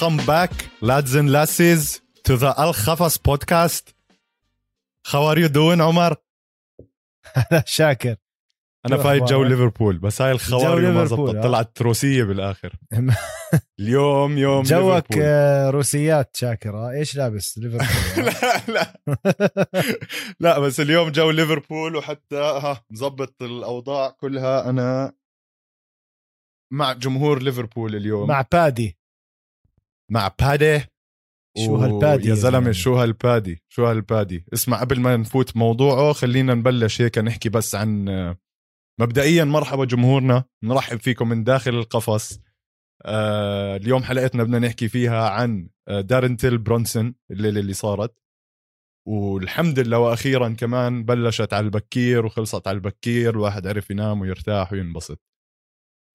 Welcome back, lads and lasses, to the Al Qafas podcast. How are you doing, عمر؟ شاكر أنا شو فايت جو؟ ليفربول بس هاي الخواري ما زبطت آه. طلعت تروسيه بالآخر اليوم يوم جوك ليفربول. آه، روسيات شاكر آه، إيش لابس ليفربول لا لا لا بس اليوم جو ليفربول وحتى ها مظبط الأوضاع كلها أنا مع جمهور ليفربول اليوم مع body مع body. شو هال body يا زلمة زلمة؟ شو هال body؟ شو هال body؟ اسمع قبل ما نفوت موضوعه خلينا نبلش هيك نحكي بس عن مبدئيا مرحبا جمهورنا. نرحب فيكم من داخل القفص. آه اليوم حلقتنا بدنا نحكي فيها عن آه، دارن تيل برونسون الليلة اللي صارت. والحمد لله وأخيرا كمان بلشت على البكير وخلصت على البكير. الواحد عرف ينام ويرتاح وينبسط.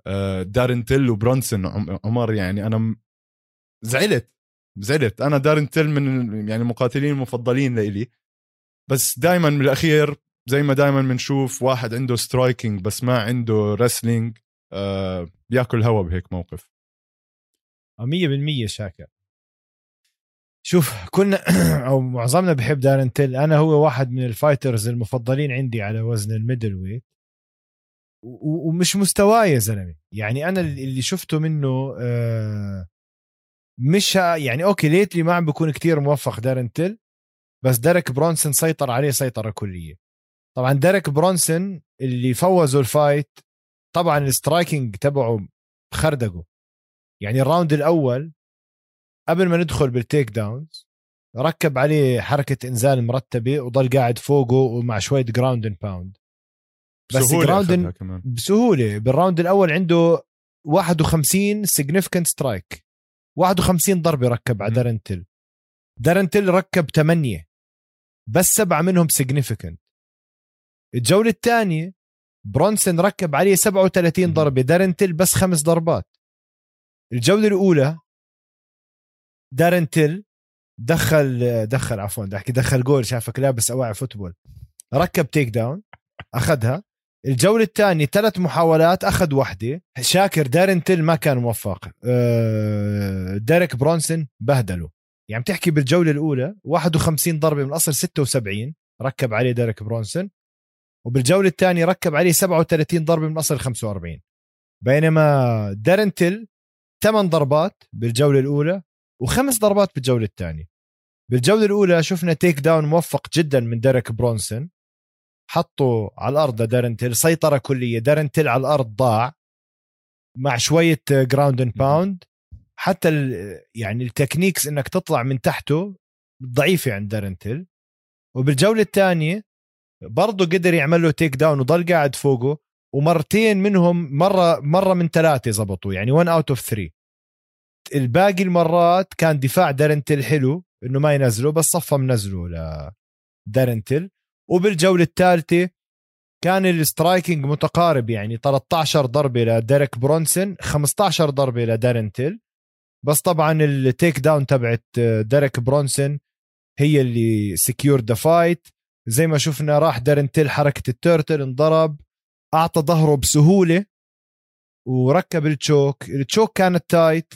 آه، دارن تيل وبرونسون عم- عمر يعني أنا زعلت زعلت. أنا دارن تيل من يعني المقاتلين المفضلين لإلي. بس دائما بالاخير زي ما دائما بنشوف واحد عنده striking بس ما عنده wrestling آه بياكل هوا بهيك موقف. آه، مية بالمية شاكر. شوف كنا أو معظمنا بحب دارن تيل أنا هو واحد من ال fighters المفضلين عندي على وزن ال middleweight ومش مستواه يا زلمة. يعني أنا اللي شفته منه آه، مش ها- يعني okay lately ما عم بكون كتير موفق دارن تيل بس ديريك برونسون سيطر عليه سيطرة كلية. طبعا ديريك برونسون اللي فوزوا ال fight طبعا ال striking تبعه خردقه. يعني ال round الأول قبل ما ندخل بال takedowns ركب عليه حركة إنزال مرتبة وضل قاعد فوقه ومع شوية ground and pound بس ground بسهولة. بال round الأول عنده 51 significant strike 51 ضربه ركب على. دارن تيل دارن تيل ركب 8 بس سبعة منهم significant الجولة الثانية برونسون ركب عليه 37 مم. ضربة. دارن تيل بس خمس ضربات. الجولة الأولى دارن تيل دخل دخل عفوا بدي أحكي دخل جول شافك لابس اواعي football. ركب takedown أخذها. الجولة الثانية ثلاث محاولات أخذ واحدة شاكر دارن تيل ما كان موفق. أه ديريك برونسون بهدله. يعني بتحكي بالجولة الأولى 51 ضربة من أصل 76 ركب عليه ديريك برونسون. وبالجولة الثانية ركب عليه 37 ضربة من أصل 45 بينما دارن تيل 8 ضربات بالجولة الأولى وخمس ضربات بالجولة الثانية. بالجولة الأولى شفنا takedown موفق جدا من ديريك برونسون. حطه على الأرض لدارن تيل سيطرة كلية دارن تيل على الأرض ضاع مع شوية ground and pound حتى ال- يعني التكنيكس إنك تطلع من تحته ضعيفة عند دارن تيل وبالجولة الثانية برضه قدر يعمل له takedown وضل قاعد فوقه ومرتين منهم مرة مرة من ثلاثة زبطوا يعني 1 out of 3 الباقي المرات كان دفاع دارن تيل حلو إنه ما ينزله بس صفى منزله لدارن تيل وبالجولة الثالثة كان ال striking متقارب يعني 13 ضربة لديريك برونسون 15 ضربة لدارن تيل. بس طبعا ال takedown تبعت ديريك برونسون هي اللي secure the fight زي ما شفنا راح دارن تيل حركة ال turtle انضرب أعطى ظهره بسهولة وركب ال choke. ال choke كانت tight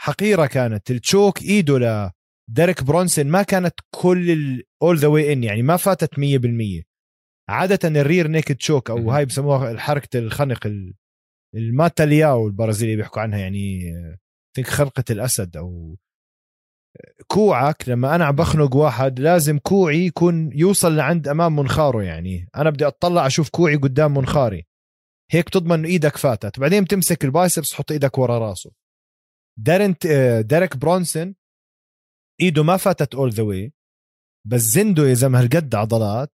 حقيرة كانت. ال choke إيده ديريك برونسون ما كانت كل all the way in يعني ما فاتت 100% عادة ال rear naked choke أو. هاي بسموها حركة الخنق ال- ال mata leão البرازيلي بيحكوا عنها يعني خنقة الأسد أو كوعك لما أنا عم بخنق واحد لازم كوعي يكون يوصل لعند أمام منخاره يعني. أنا بدي أطلع أشوف كوعي قدام منخاري. هيك تضمن انه إيدك فاتت. بعدين بتمسك ال biceps تحط إيدك ورا راسه. دارنت آه، ديريك برونسون إيده ما فاتت all the way بس زنده يا زلمة هالقد عضلات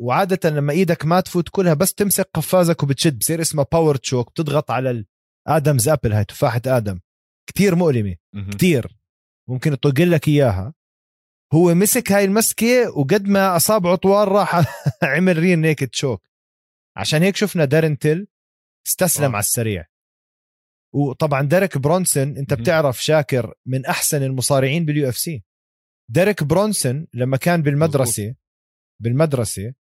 وعادة لما إيدك ما تفوت كلها بس تمسك قفازك وبتشد بصير اسمها power choke بتضغط على Adam's apple هاي تفاحة آدم. كتير مؤلمة. كتير. ممكن يطق لك إياها. هو مسك هاي المسكة وقد ما أصابعه طوال راح عمل rear naked choke عشان هيك شفنا دارن تيل استسلم آه. على السريع. وطبعا ديريك برونسون أنت. بتعرف شاكر من أحسن المصارعين بال UFC. ديريك برونسون لما كان بالمدرسة بالمدرسة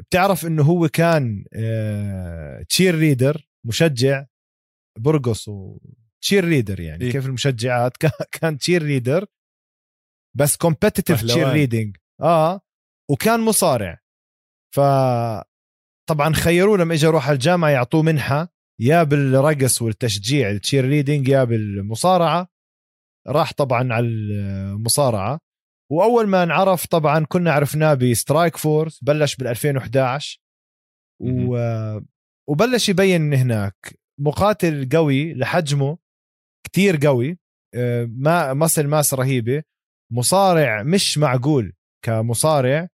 بتعرف إنه هو كان cheerleader مشجع برقص cheerleader يعني. إيه؟ كيف المشجعات؟ كا- كان cheerleader بس competitive. cheerleading آه وكان مصارع. ف طبعا خيروه لما اجى يروح على الجامعة يعطوه منحة. يا بالرقص والتشجيع ال cheerleading يا بالمصارعة راح طبعا على المصارعة. وأول ما انعرف طبعا كنا عرفناه ب Strikeforce بلش بال 2011 و... وبلش يبين هناك مقاتل قوي لحجمه كتير قوي آه، ما muscle mass رهيبة. مصارع مش معقول كمصارع.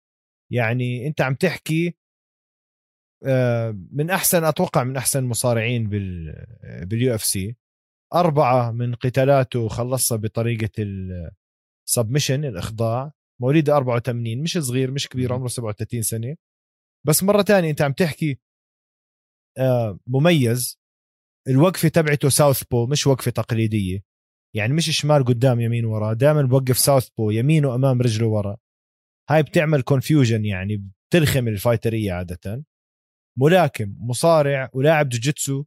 يعني أنت عم تحكي من أحسن أتوقع من أحسن مصارعين بال بال UFC أربعة من قتالاته خلصها بطريقة ال submission الإخضاع. مواليد 84 مش صغير مش كبير. عمره 37 سنة. بس مرة تانية أنت عم تحكي آه، مميز. الوقفة تبعته southpaw مش وقفة تقليدية. يعني مش شمال قدام يمين ورا. دائما بوقف southpaw يمينه أمام رجله ورا. هاي بتعمل confusion يعني بتلخم ال fighterية عادة. ملاكم مصارع ولاعب جوجيتسو.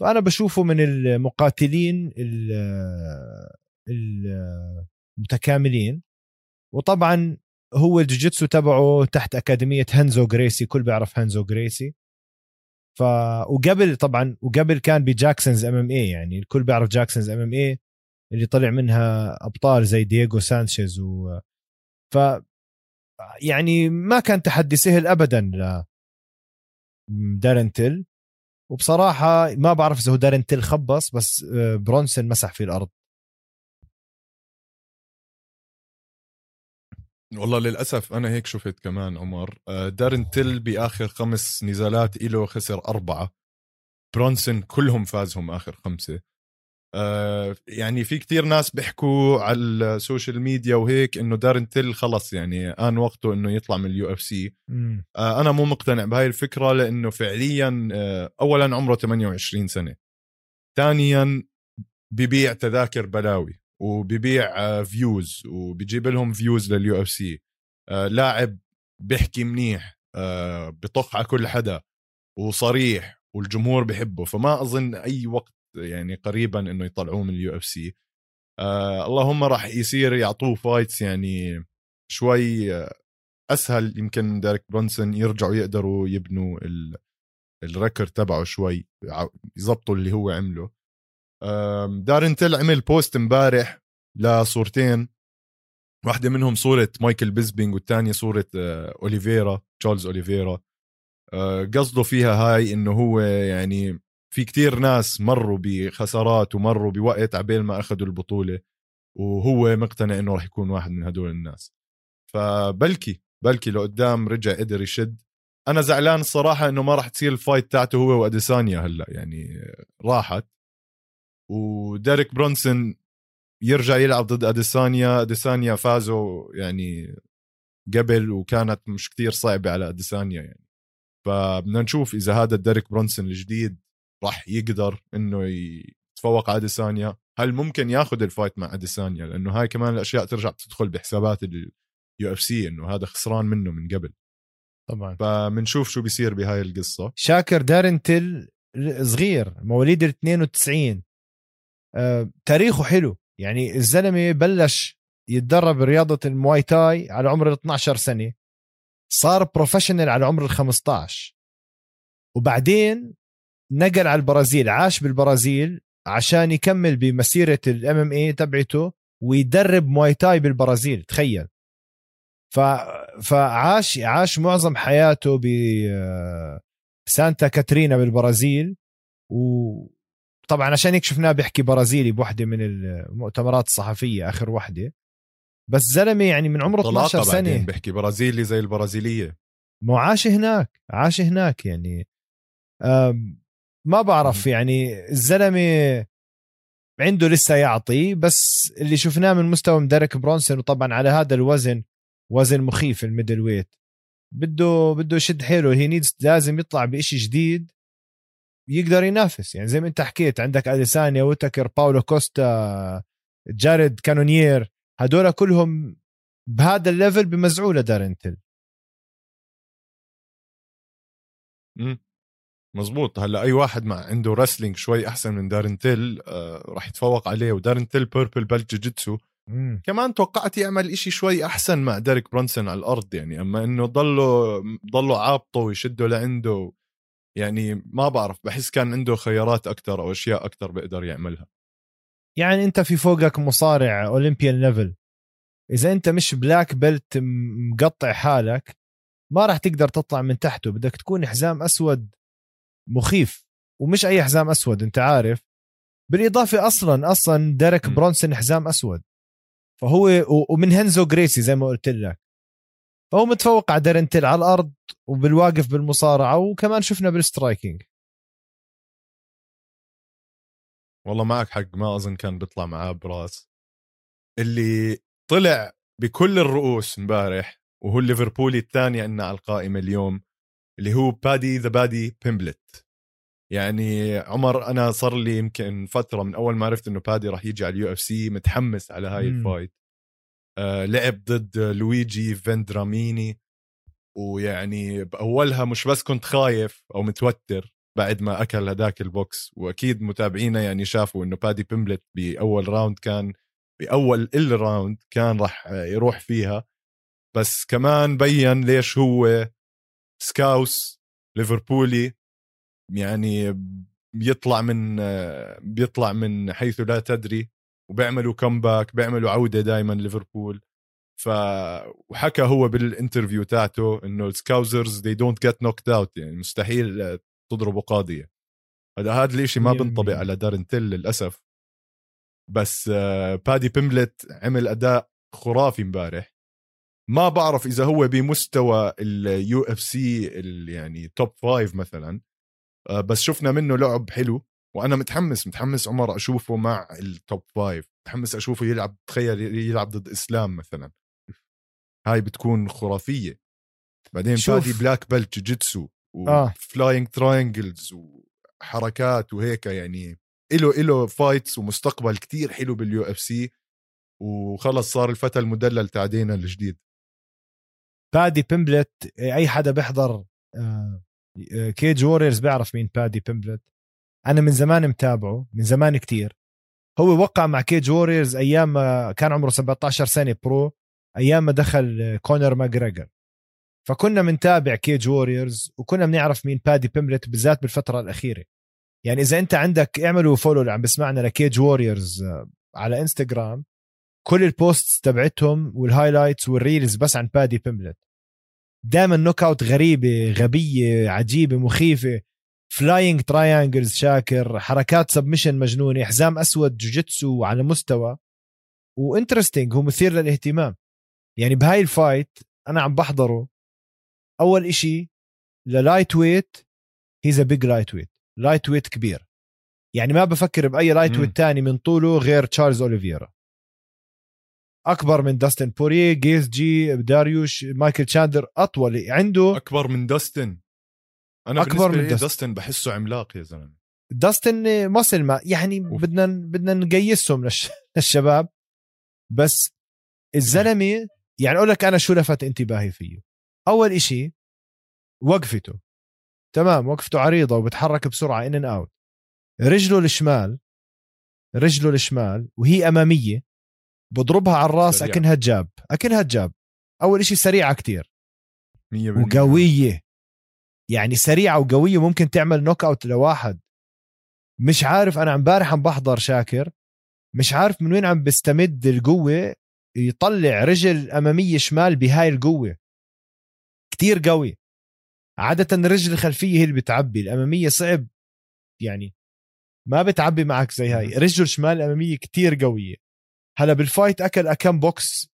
فأنا بشوفه من المقاتلين ال- المتكاملين. وطبعا هو الجوجيتسو تبعه تحت أكاديمية هانزو جريسي كل بيعرف هانزو جريسي ف وقبل طبعا وقبل كان ب Jackson's MMA يعني الكل بيعرف Jackson's MMA اللي طلع منها أبطال زي دييغو سانشيز و ف يعني ما كان تحدي سهل ابدا ل دارن تيل. وبصراحة ما بعرف إذا هو دارن تيل خبص بس آه، برونسون مسح في الأرض. والله للأسف أنا هيك شفت كمان عمر. آه، دارن تيل بآخر خمس نزالات إله خسر أربعة. برونسون كلهم فازهم آخر خمسة. آه، يعني في كتير ناس بيحكوا على السوشيال ميديا وهيك إنه دارن تيل خلص يعني آن وقته إنه يطلع من ال UFC. آه، أنا مو مقتنع بهاي الفكرة لإنه فعليا آه، اولا عمره 28 سنة. ثانيا ببيع تذاكر بلاوي وببيع views وبيجيب لهم views لل UFC. لاعب بيحكي منيح آه، بطخ على كل حدا وصريح والجمهور بحبه فما أظن أي وقت يعني قريبا إنه يطلعوه من ال UFC. آه اللهم راح يصير يعطوه fights يعني شوي آه، أسهل. يمكن من ديريك برونسون يرجعوا يقدروا يبنوا ال- ال record تبعه شوي يزبطوا اللي هو عمله. آم، دارن تيل عمل post امبارح لصورتين. واحدة منهم صورة مايكل بيزبينج والثانية صورة آه، أوليفيرا تشارلز أوليفيرا. آه، قصده فيها هاي إنه هو يعني في كتير ناس مروا بخسارات ومروا بوقت عبين ما أخذوا البطولة وهو مقتنع إنه راح يكون واحد من هدول الناس. فبلكي بلكي لقدام رجع قدر يشد. أنا زعلان الصراحة إنه ما راح تصير ال fight تاعته هو وأديسانيا هلأ يعني راحت. وديريك برونسون يرجع يلعب ضد أديسانيا أديسانيا فازوا يعني قبل وكانت مش كتير صعبة على أديسانيا يعني. فبدنا نشوف إذا هذا ديريك برونسون الجديد راح يقدر إنه يتفوق على اديسانيا هل ممكن ياخذ ال fight مع اديسانيا لأنه هاي كمان الأشياء ترجع تدخل بحسابات ال UFC إنه هذا خسران منه من قبل. طبعا. فبنشوف شو بيصير بهاي القصة. شاكر دارن تيل صغير مواليد ال 92 آه، تاريخه حلو. يعني الزلمة بلش يتدرب رياضة ال Muay Thai على عمر ال 12 سنة. صار professional على عمر ال 15 وبعدين نقل على البرازيل عاش بالبرازيل عشان يكمل بمسيرة ال MMA تبعته ويدرب Muay Thai بالبرازيل تخيل. ف... فعاش عاش معظم حياته ب آه، سانتا كاترينا بالبرازيل. وطبعا عشان هيك شفناه بيحكي برازيلي بوحدة من المؤتمرات الصحفية آخر وحدة. بس زلمة يعني من عمره 12 طلاقه بعدين سنة. بحكي برازيلي زي البرازيلية. مو عاش هناك عاش هناك يعني. ما بعرف يعني الزلمة عنده لسه يعطي بس اللي شفناه من مستوى من ديريك برونسون وطبعا على هذا الوزن وزن مخيف ال middleweight. بده بده يشد حيله he needs لازم يطلع بشيء جديد يقدر ينافس. يعني زي ما انت حكيت عندك اديسانيا ويتكر باولو كوستا جارد كانونير هدول كلهم بهذا ال level بمزعوا لدارن تيل مم. مزبوط هلأ أي واحد مع عنده wrestling شوي أحسن من دارن تيل آه راح يتفوق عليه. ودارن تيل purple belt جوجيتسو. كمان توقعت يعمل إشي شوي أحسن مع ديريك برونسون على الأرض يعني. أما إنه ضله ضله عابطه ويشده لعنده يعني ما بعرف بحس كان عنده خيارات أكثر أو أشياء أكثر بيقدر يعملها. يعني أنت في فوقك مصارع Olympian level إذا أنت مش black belt مقطع حالك ما راح تقدر تطلع من تحته. بدك تكون حزام أسود مخيف ومش أي حزام أسود أنت عارف. بالإضافة أصلا أصلا ديريك. برونسون حزام أسود. فهو ومن هنزو جريسي زي ما قلت لك. فهو متفوق على دارن تيل على الأرض وبالواقف بالمصارعة وكمان شفنا بال striking. والله معك حق ما أظن كان بيطلع معاه براس. اللي طلع بكل الرؤوس امبارح وهو الليفربولي الثاني عندنا على القائمة اليوم اللي هو بادي the Baddy بيمبلت. يعني عمر أنا صار لي يمكن فترة من أول ما عرفت إنه بادي راح يجي على ال UFC متحمس على هاي. ال fight. آه لعب ضد لويجي فيندراميني. ويعني بأولها مش بس كنت خايف أو متوتر بعد ما أكل هداك البوكس وأكيد متابعينا يعني شافوا إنه بادي بيمبلت بأول round كان بأول ال round كان راح يروح فيها. بس كمان بين ليش هو Scouse ليفربولي يعني بيطلع من بيطلع من حيث لا تدري وبيعملوا comeback بيعملوا عودة دائما ليفربول. ف وحكى هو بال interview تاعته إنه ال Scousers they don't get knocked out يعني مستحيل تضربوا قاضية. هذا هذا الإشي ما بالمية. على دارين تيل للأسف. بس بادي بيمبلت عمل أداء خرافي امبارح. ما بعرف إذا هو بمستوى ال UFC يعني top five مثلا. بس شفنا منه لعب حلو وأنا متحمس متحمس عمر أشوفه مع ال top five متحمس أشوفه يلعب تخيل يلعب ضد إسلام مثلا هاي بتكون خرافية بعدين شوف. بادي black belt جوجيتسو آه. و flying triangles وحركات وهيك يعني إله إله fights ومستقبل كتير حلو بال UFC وخلص صار الفتى المدلل تاع دينا الجديد بادي بيمبلت أي حدا بيحضر آه، آه، كيج ووريرز بيعرف مين بادي بيمبلت. أنا من زمان متابعه من زمان كتير. هو وقع مع كيج ووريرز أيام ما كان عمره 17 سنة bro أيام ما دخل آه، كونر ماجريجر. فكنا منتابع كيج ووريرز وكنا بنعرف مين بادي بيمبلت بالذات بالفترة الأخيرة. يعني إذا أنت عندك اعملوا follow اللي عم بسمعنا لكيج ووريرز آه، على انستغرام كل ال posts تبعتهم وال highlights وال reels بس عن بادي بيمبلت. دائما knockout غريبة غبية عجيبة مخيفة. flying triangles شاكر. حركات submission مجنونة. حزام أسود جوجيتسو على مستوى. و interesting هو مثير للاهتمام. يعني بهاي ال fight أنا عم بحضره. أول إشي لل lightweight he's a big lightweight lightweight كبير. يعني ما بفكر بأي light. weight تاني من طوله غير تشارلز اوليفيرا أكبر من داستن بوريه جيتجي داريوش مايكل تشاندر أطول. عنده أكبر من داستن. أنا أكبر أكبر من داستن, داستن. بحسه عملاق يا زلمة. داستن مصل ما يعني أوف. بدنا بدنا نقيسهم للش... للشباب. بس الزلمة يعني أقول لك أنا شو لفت انتباهي فيه. أول إشي وقفته. تمام وقفته عريضة وبتحرك بسرعة in in out رجله الشمال رجله الشمال وهي أمامية. بضربها على الراس سريعة. أكنها jab. أكنها jab. أول إشي سريعة كتير. 100% وقوية. يعني سريعة وقوية ممكن تعمل knockout لواحد. مش عارف أنا امبارح عم بحضر شاكر. مش عارف من وين عم بستمد القوة. يطلع رجل أمامية شمال بهاي القوة. كتير قوي. عادة الرجل الخلفيه هي اللي بتعبي. الأمامية صعب. يعني ما بتعبي معك زي هاي. رجل الشمال الأمامية كتير قوية. هلا بال fight أكل أكم بوكس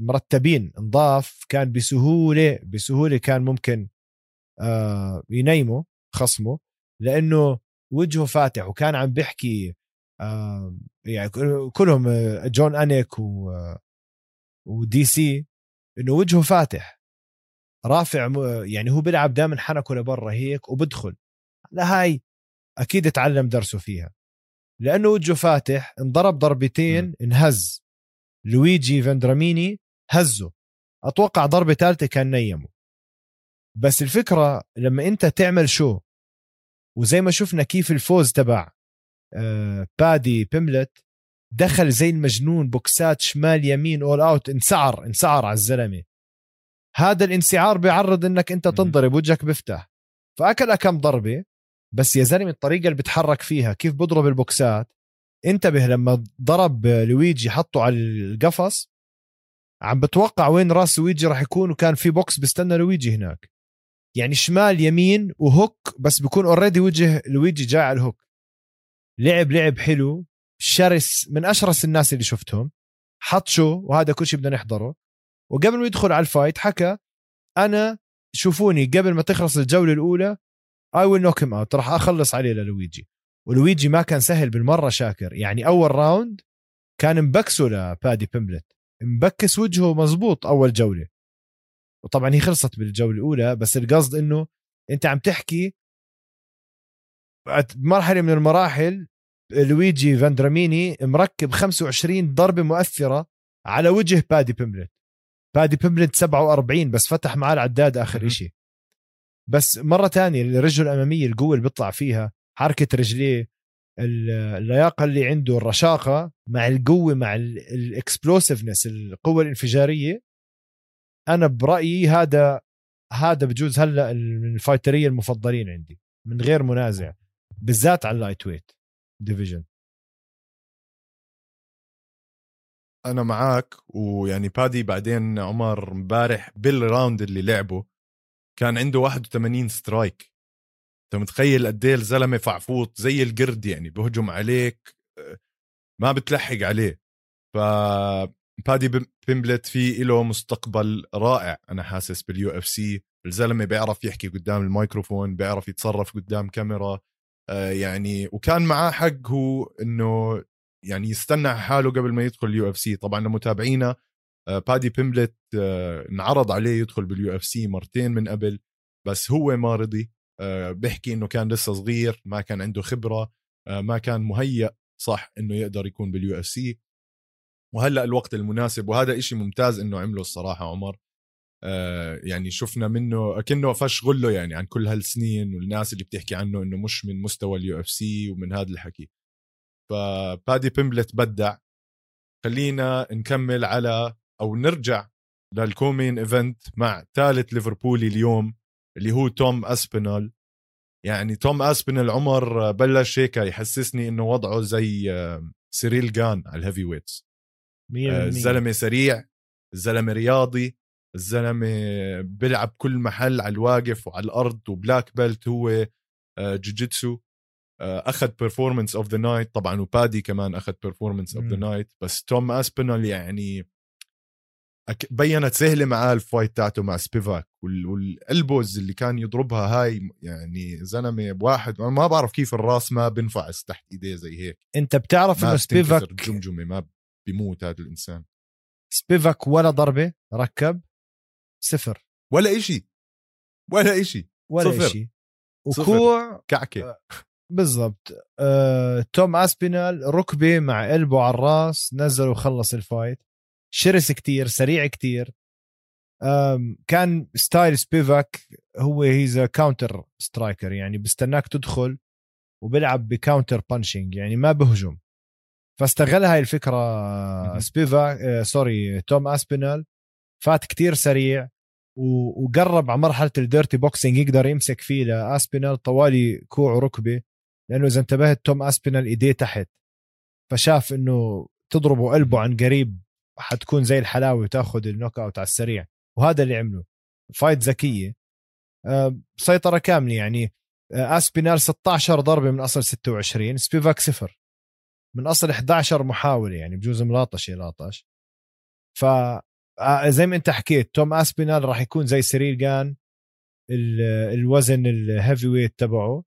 مرتبين نضاف كان بسهولة بسهولة كان ممكن آه ينيمه خصمه لأنه وجهه فاتح وكان عم بيحكي آه يعني كلهم جون أنيك و آه، ودي سي إنه وجهه فاتح. رافع يعني هو بيلعب دائما حنكه لبرا هيك وبدخل. لهاي أكيد اتعلم درسه فيها. لأنه وجهه فاتح انضرب ضربتين انهز. لويجي فاندراميني هزه. أتوقع ضربة ثالثة كان نيمه. بس الفكرة لما أنت تعمل شو؟ وزي ما شفنا كيف الفوز تبع آه، بادي بيمبلت دخل زي المجنون بوكسات شمال يمين all out انسعر انسعر على الزلمة. هذا الانسعار بيعرض إنك أنت تنضرب وجهك بيفتح. فاكل كم ضربة؟ بس يا زلمة الطريقة اللي بتحرك فيها كيف بضرب البوكسات؟ انتبه لما ضرب لويجي حطه على القفص عم بتوقع وين راس لويجي راح يكون وكان في بوكس بيستنى لويجي هناك. يعني شمال يمين و hook بس بيكون already وجه لويجي جاي على ال hook. لعب لعب حلو شرس من أشرس الناس اللي شفتهم حط show وهذا كل شيء بدنا نحضره. وقبل ما يدخل على ال fight حكى أنا شوفوني قبل ما تخلص الجولة الأولى I will knock him out راح أخلص عليه للويجي. ولويجي ما كان سهل بالمرة شاكر. يعني أول round كان مبكسه لبادي بيمبلت؟ مبكس وجهه مزبوط أول جولة. وطبعا هي خلصت بالجولة الأولى بس القصد إنه أنت عم تحكي بمرحله من المراحل لويجي فاندراميني مركب 25 ضربة مؤثرة على وجه بادي بيمبلت. بادي بيمبلت 47 بس فتح معاه العداد آخر شيء بس مرة تانية الرجل الأمامية القوة اللي بيطلع فيها حركة رجليه اللياقة اللي عنده الرشاقة مع القوة مع ال explosiveness القوة الانفجارية أنا برأيي هذا هذا بجوز هلأ من الفايترية المفضلين عندي من غير منازع بالذات على ال lightweight division. أنا معك ويعني بادي بعدين عمر امبارح بال round اللي لعبه كان عنده 81 strike. أنت متخيل قد إيه الزلمة فعفوط زي القرد يعني بهجم عليك ما بتلحق عليه. ف بادي بيمبلت في له مستقبل رائع أنا حاسس بال UFC. الزلمة بيعرف يحكي قدام الميكروفون بيعرف يتصرف قدام كاميرا آه يعني وكان معاه حق هو إنه يعني يستنى حاله قبل ما يدخل ال UFC. طبعا لمتابعينا آه بادي بيمبلت آه انعرض عليه يدخل بال UFC مرتين من قبل بس هو ما رضي آه، بيحكي إنه كان لسه صغير ما كان عنده خبرة آه، ما كان مهيأ صح إنه يقدر يكون بال UFC. وهلأ الوقت المناسب وهذا إشي ممتاز إنه عمله الصراحة عمر. آه، يعني شفنا منه كأنه فش غله يعني عن كل هالسنين والناس اللي بتحكي عنه إنه مش من مستوى ال UFC ومن هذا الحكي. فبادي بيمبلت بدع. خلينا نكمل على أو نرجع لل co-main event مع ثالث ليفربولي اليوم اللي هو توم أسبينال. يعني توم أسبينال عمر بلش هيك يحسسني إنه وضعه زي آه، سيريل جان على ال heavyweights. آه، الزلمة سريع الزلمة رياضي الزلمة بيلعب كل محل على الواقف وعلى الأرض و black belt هو آه، جوجيتسو أخذ performance of the night طبعا وبادي كمان أخذ performance of the night بس توم أسبينال يعني بينت سهلة معاه ال fight تاعته مع سبيفاك وال elbows اللي كان يضربها هاي يعني زلمة بواحد أنا ما بعرف كيف الرأس ما بنفعس تحت إيديه زي هيك. أنت بتعرف إنه سبيفاك جمجمة ما بيموت هذا الإنسان. سبيفاك ولا ضربة ركب صفر. ولا إشي. ولا إشي. ولا صفر. إشي. وكوع كعكة. آه، بالضبط. آه، توم أسبينال ركبة مع قلبه على الرأس نزل وخلص ال fight. شرس كتير سريع كتير. كان style سبيفاك هو he's counter striker يعني بستناك تدخل وبيلعب ب counter punching يعني ما بهجم. فاستغل هاي الفكرة سبيفاك آه sorry توم أسبينال. فات كتير سريع وقرب على مرحلة ال dirty boxing يقدر يمسك فيه لاسبينال طوالي كوع وركبة لأنه إذا انتبهت توم أسبينال إيديه تحت. فشاف إنه تضربه قلبه عن قريب حتكون زي الحلاوة وتاخذ ال knockout على السريع. وهذا اللي عمله. fight ذكية. آه، سيطرة كاملة يعني. آه، أسبينال 16 ضربة من أصل 26 سبيفاك صفر. من أصل 11 محاولة يعني بجوز ملاطش لاطش. ف آه، زي ما أنت حكيت توم أسبينال راح يكون زي سيريل جان الوزن ال heavyweight تبعه.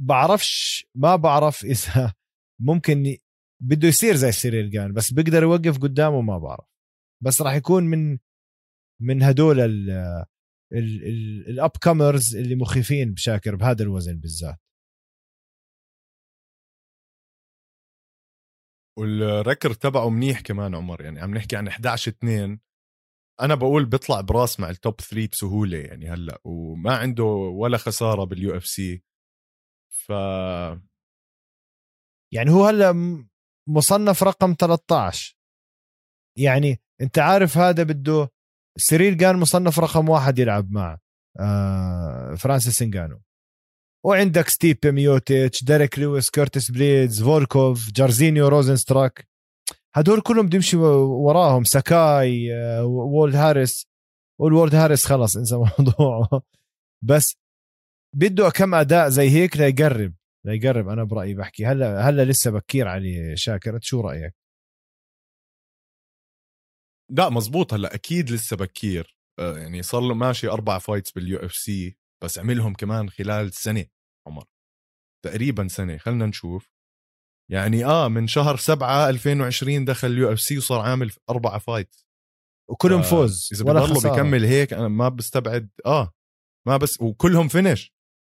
بعرفش ما بعرف إذا ممكن بده يصير زي سيريل جان بس بيقدر يوقف قدامه ما بعرف. بس راح يكون من من هدول ال up-comers اللي مخيفين بشاكر بهذا الوزن بالذات. وال record تبعه منيح كمان عمر يعني عم نحكي عن 11 2 أنا بقول بيطلع براس مع ال top 3 بسهولة يعني هلأ وما عنده ولا خسارة بال UFC ف يعني هو هلأ مصنف رقم 13 يعني انت عارف هذا بده سيريل كان مصنف رقم واحد يلعب مع آه فرانسيس انجانو وعندك ستيب ميوتشيتش ديريك لويس كورتيس بليدز فولكوف جارزينيو روزنستراك هدول كلهم بده يمشي وراهم ساكاي آه، والت هاريس. والت هاريس خلص انسى موضوعه. بس بده كم أداء زي هيك ليقرب ليقرب أنا برأيي بحكي. هلا هلا لسه بكير علي شاكر شو رأيك؟ لا مزبوط. هلا أكيد لسه بكير. آه، يعني صار له ماشي أربع fights بال UFC بس عملهم كمان خلال سنة عمر. تقريبا سنة خلينا نشوف. يعني آه من شهر سبعة 2020 دخل ال UFC وصار عامل أربع fight وكلهم آه، فوز إذا بضله. بيكمل هيك أنا ما بستبعد آه ما بس وكلهم finish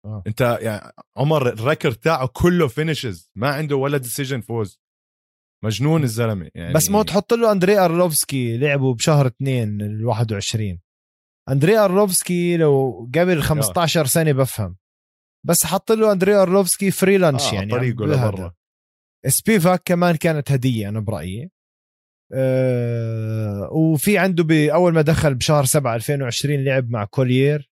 آه. انت يعني عمر ال record تاعه كله finishes ما عنده ولا decision فوز. مجنون الزلمة. يعني بس ما تحط له أندري أرلوفسكي لعبوا بشهر اثنين ال 21 أندري أرلوفسكي لو قبل 15 سنة بفهم. بس حط له أندري أرلوفسكي free lunch آه يعني طريقه. لبرا. سبيفاك كمان كانت هدية أنا برأيي. أه وفي عنده باول ما دخل بشهر 7 2020 لعب مع كوليير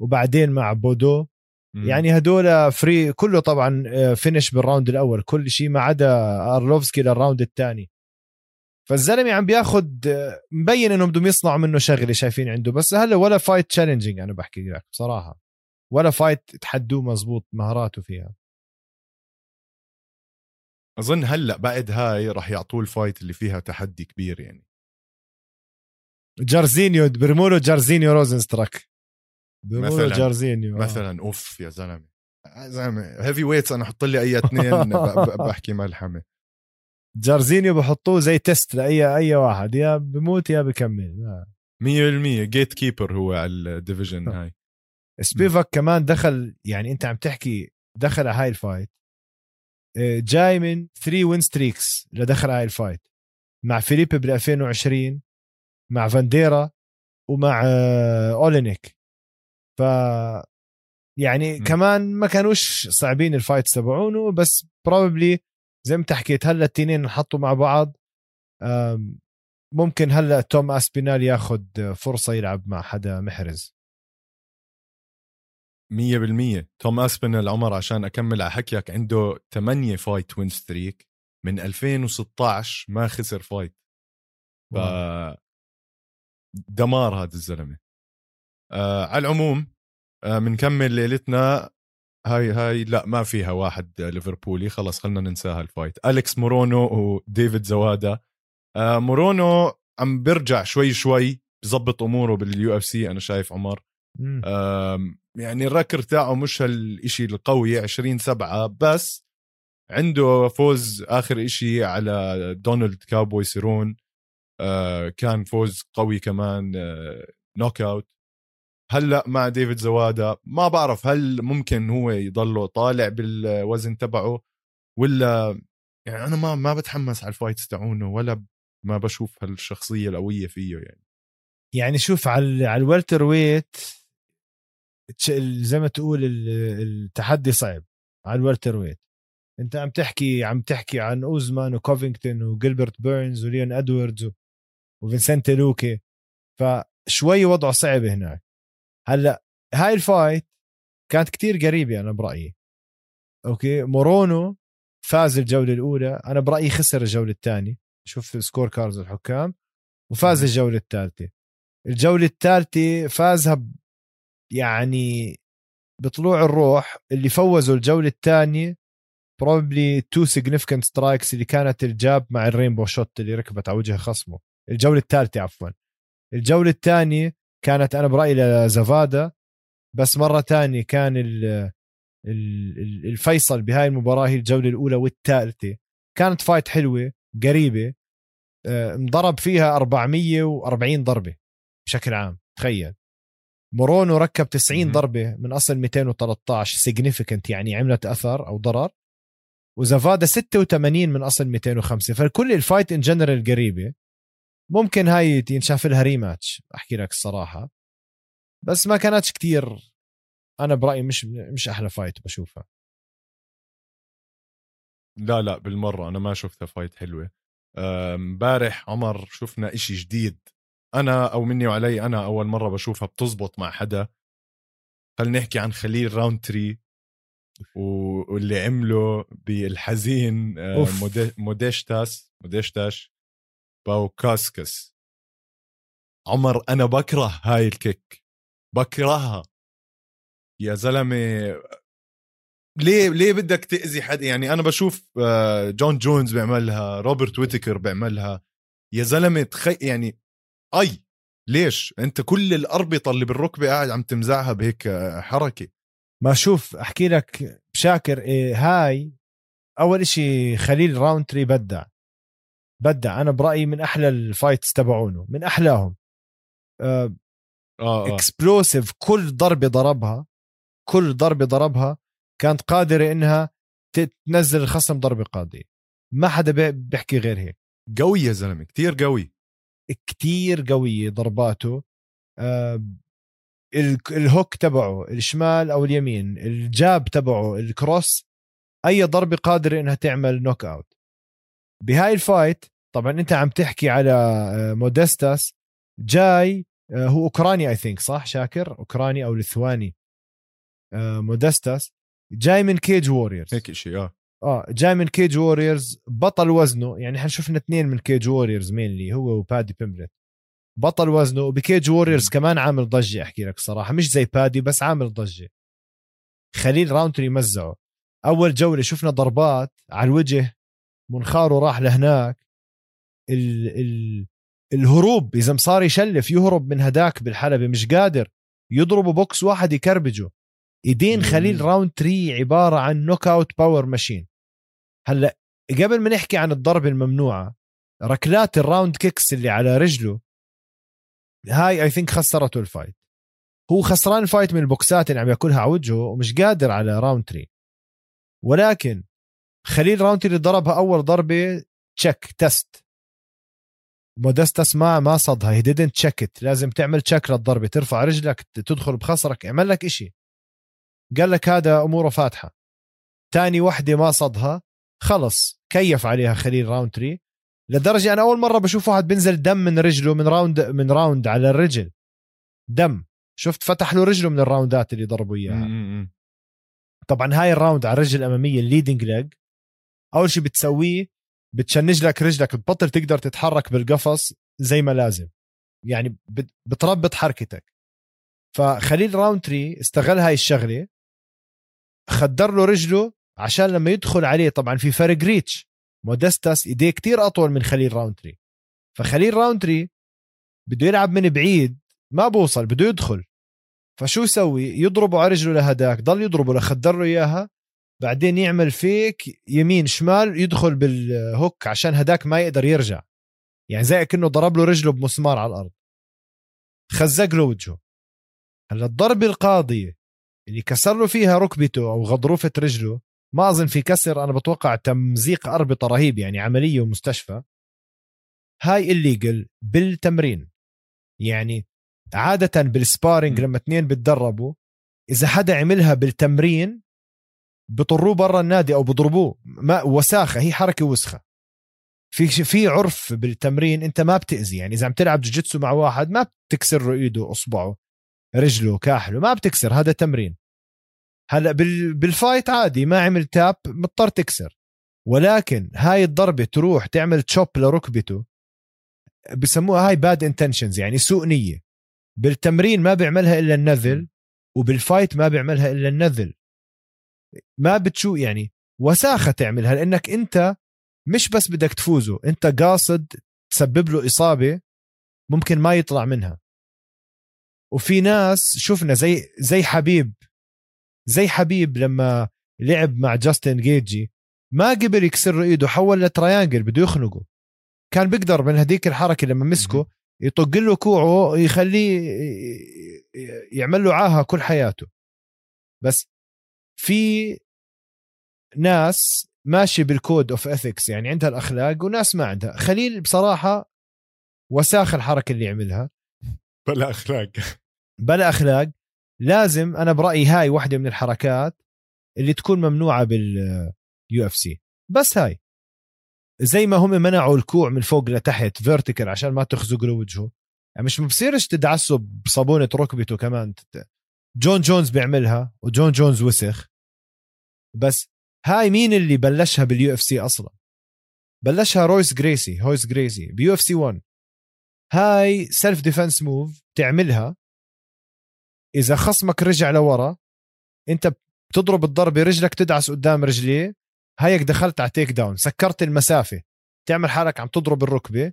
وبعدين مع بودو. مم. يعني هدول free كله طبعا آه، finish بال round الأول كل شيء ما عدا أرلوفسكي لل round الثاني. فالزلمة عم بياخد آه، مبين انهم بدهم يصنعوا منه شغلة شايفين عنده. بس هلا ولا fight challenging أنا بحكي لك بصراحة. ولا fight تحدوه مزبوط مهاراته فيها. أظن هلأ بعد هاي راح يعطوه ال fight اللي فيها تحدي كبير يعني. جارزينيو برموله جارزينيو روزنستراك مثلاً- جارزينيو آه. مثلا أوف يا زلمة. يا زلمة heavyweights أنا أحط لي أي اثنين بحكي ملحمة. جارزينيو بحطوه زي تيست لأي أي واحد يا بموت يا بكمل لا. 100% جيت كيبر هو على الديفيجن هاي. سبيفاك كمان دخل يعني أنت عم تحكي دخل على هاي الفايت آه، جاي من 3 وين ستريكس لدخل على هاي الفايت مع فيليب بال 2020 مع فانديرا ومع آه، أولينيك. ف يعني م. كمان ما كانوش صعبين الفايتس تبعونه بس بروبلي زي ما حكيت هلأ التنين انحطوا مع بعض ممكن هلأ توم أسبينال ياخذ فرصة يلعب مع حدا محرز. 100% توم اسبينال عمر عشان أكمل على حكيك عنده 8 fight win streak من 2016 ما خسر fight. ف دمار هذا الزلمة. آه على العموم بنكمل ليلتنا. هاي هاي لا ما فيها واحد ليفربولي. خلص خلينا ننساها ال fight. أليكس مورونو وديفيد زوادا. آه مورونو عم برجع شوي شوي بظبط أموره بال UFC أنا شايف عمر. يعني ال record تاعه مش هالشيء القوي 20 سبعة بس عنده فوز آخر إشي على دونالد كاوبوي سيروني. آه، كان فوز قوي كمان آه، knockout. هلا مع ديفيد زوادا ما بعرف هل ممكن هو يضله طالع بالوزن تبعه ولا يعني أنا ما ما بتحمس على ال fights تاعونه ولا ما بشوف هالشخصية القوية فيه يعني. يعني شوف على على ال welterweight زي ما تقول ال- التحدي صعب على ال welterweight. أنت عم تحكي عم تحكي عن أوزمان وكوفينغتون وجيلبرت بيرنز وليون إدواردز وفينسنت لوكي فشوي وضعه صعب هناك. هلأ هاي ال fight كانت كتير قريبة أنا برأيي. okay؟ مورونو فاز الجولة الأولى أنا برأيي خسر الجولة الثانية. شوف score cards الحكام وفاز الجولة الثالثة. الجولة الثالثة فازها ب- يعني بطلوع الروح اللي فوزوا الجولة الثانية probably two significant strikes اللي كانت ال jab مع ال rainbow shot اللي ركبت على وجه خصمه. الجولة الثالثة عفوا. الجولة الثانية كانت أنا برأيي لزوادا بس مرة تانية كان ال ال- ال- الفيصل بهاي المباراة هي الجولة الأولى والثالثة. كانت fight حلوة قريبة آه، انضرب فيها 440 ضربة بشكل عام تخيل. مورونو ركب 90 مهم. ضربة من أصل 213 significant يعني عملت أثر أو ضرر. وزوادا 86 من أصل 205 فكل ال fight in general قريبة. ممكن هاي ينشاف لها rematch أحكي لك الصراحة. بس ما كانتش كتير أنا برأيي مش مش أحلى fight بشوفها. لا لا بالمرة أنا ما شفتها fight حلوة. امبارح عمر شفنا إشي جديد. أنا أو مني وعلي أنا أول مرة بشوفها بتزبط مع حدا. خلينا نحكي عن خليل راونتري واللي عمله بالحزين آه، موديستاس موديستاس. بوكاوسكاس عمر أنا بكره هاي ال kick. بكرهها. يا زلمة ليه ليه بدك تأذي حد؟ يعني أنا بشوف آه، جون جونز بيعملها روبرت ويتكر بيعملها. يا زلمة تخي يعني أي ليش؟ أنت كل الأربطة اللي بالركبة قاعد عم تمزعها بهيك آه، حركة. ما شوف أحكي لك بشاكر إيه هاي أول إشي خليل راونتري بدع بدع أنا برأيي من أحلى ال fights تبعونه من أحلاهم. آه آه explosive آه. كل ضربه ضربها كل ضربه ضربها كانت قادرة إنها تنزل الخصم ضربه قاضيه ما حدا بيحكي غير هيك. قوي يا زلمة كتير قوي. كتير قوية ضرباته. آه ال hook تبعه الشمال أو اليمين ال jab تبعه ال cross أي ضربة قادرة إنها تعمل knockout بهاي ال fight طبعا أنت عم تحكي على آه، مودستاس. جاي آه، هو أوكراني I think صح؟ شاكر؟ أوكراني أو لثواني آه، مودستاس. جاي من كيج ووريرز هيك شيء آه. آه جاي من كيج ووريرز بطل وزنه يعني إحنا شفنا اثنين من كيج ووريرز mainly هو وبادي بيمبليت بطل وزنه وبكيج ووريرز كمان عامل ضجة أحكي لك صراحة. مش زي بادي بس عامل ضجة. خليل راونتري مزعه. أول جولة شفنا ضربات على الوجه. منخاره راح لهناك. ال ال الهروب إذا صار يشلف يهرب من هداك بالحلبة مش قادر يضربه بوكس واحد يكربجه. ايدين خليل راونتري عبارة عن knockout power ماشين هلأ قبل ما نحكي عن الضربة الممنوعة ركلات ال round kicks اللي على رجله هاي I think خسرته ال fight. هو خسران ال fight من البوكسات اللي عم ياكلها على وجهه ومش قادر على راونتري ولكن خليل راونتري ضربها أول ضربة check test مودستس ما ما صدها. هي didn't check لازم تعمل check للضربة. ترفع رجلك تدخل بخصرك اعمل لك إشي. قال لك هذا أموره فاتحة. تاني وحدة ما صدها. خلص. كيف عليها خليل راونتري لدرجة أنا أول مرة بشوف واحد بينزل دم من رجله من round من round على الرجل. دم. شفت؟ فتح له رجله من ال round ات اللي ضربوا إياها. طبعا هاي ال round على الرجل الأمامية ال leading leg أول شيء بتسويه بتشنج لك رجلك بتبطل تقدر تتحرك بالقفص زي ما لازم. يعني بتربط حركتك. فخليل راونتري استغل هاي الشغلة خدر له رجله عشان لما يدخل عليه طبعا في فرق reach مودستاس إيديه كتير أطول من خليل راونتري فخليل راونتري بده يلعب من بعيد ما بوصل بده يدخل. فشو يسوي؟ يضربه على رجله لهداك ضل يضربه لخدر له إياها. بعدين يعمل فيك يمين شمال يدخل بال hook عشان هداك ما يقدر يرجع. يعني زي كأنه ضرب له رجله بمسمار على الأرض. خزق له وجهه. هلأ الضربة القاضية اللي كسر له فيها ركبته أو غضروفة رجله ما أظن في كسر أنا بتوقع تمزيق أربطة رهيب يعني عملية ومستشفى. هاي illegal بالتمرين. يعني عادة بال sparring لما اثنين بتدربوا إذا حدا عملها بالتمرين بطروه برا النادي أو بضربوه. ما وساخة هي حركة وسخة. في في عرف بالتمرين أنت ما بتأذي. يعني إذا عم تلعب جوجيتسو مع واحد ما بتكسر له ايده أصبعه رجله كاحله ما بتكسر. هذا تمرين. هلا بال fight عادي ما عمل tap مضطر تكسر. ولكن هاي الضربة تروح تعمل chop لركبته. بسموها هاي bad intentions يعني سوء نية. بالتمرين ما بيعملها إلا النذل وبال fight ما بيعملها إلا النذل. ما بتشو يعني وساخة تعملها لأنك أنت مش بس بدك تفوزه أنت قاصد تسبب له إصابة ممكن ما يطلع منها. وفي ناس شفنا زي زي حبيب زي حبيب لما لعب مع جاستن جيجي ما قبل يكسر له إيده حول ل triangle بده يخنقه. كان بيقدر من هديك الحركة لما مسكه يطق له كوعه يخليه يعمل له عاهة كل حياته. بس في ناس ماشي بال code of ethics يعني عندها الأخلاق وناس ما عندها. خليل بصراحة وساخة الحركة اللي عملها بلا أخلاق. بلا أخلاق. لازم أنا برأيي هاي واحدة من الحركات اللي تكون ممنوعة بال UFC بس هاي. زي ما هم منعوا الكوع من فوق لتحت vertical عشان ما تخزق له وجهه. يعني مش بصيرش تدعسه بصابونة ركبته كمان. جون جونز بيعملها وجون جونز وسخ. بس هاي مين اللي بلشها بال UFC أصلا؟ بلشها رويس جريسي هويس جريسي ب UFC 1 هاي self-defense move تعملها. إذا خصمك رجع لورا أنت بتضرب الضربة رجلك تدعس قدام رجليه هيك دخلت على takedown سكرت المسافة. تعمل حالك عم تضرب الركبة.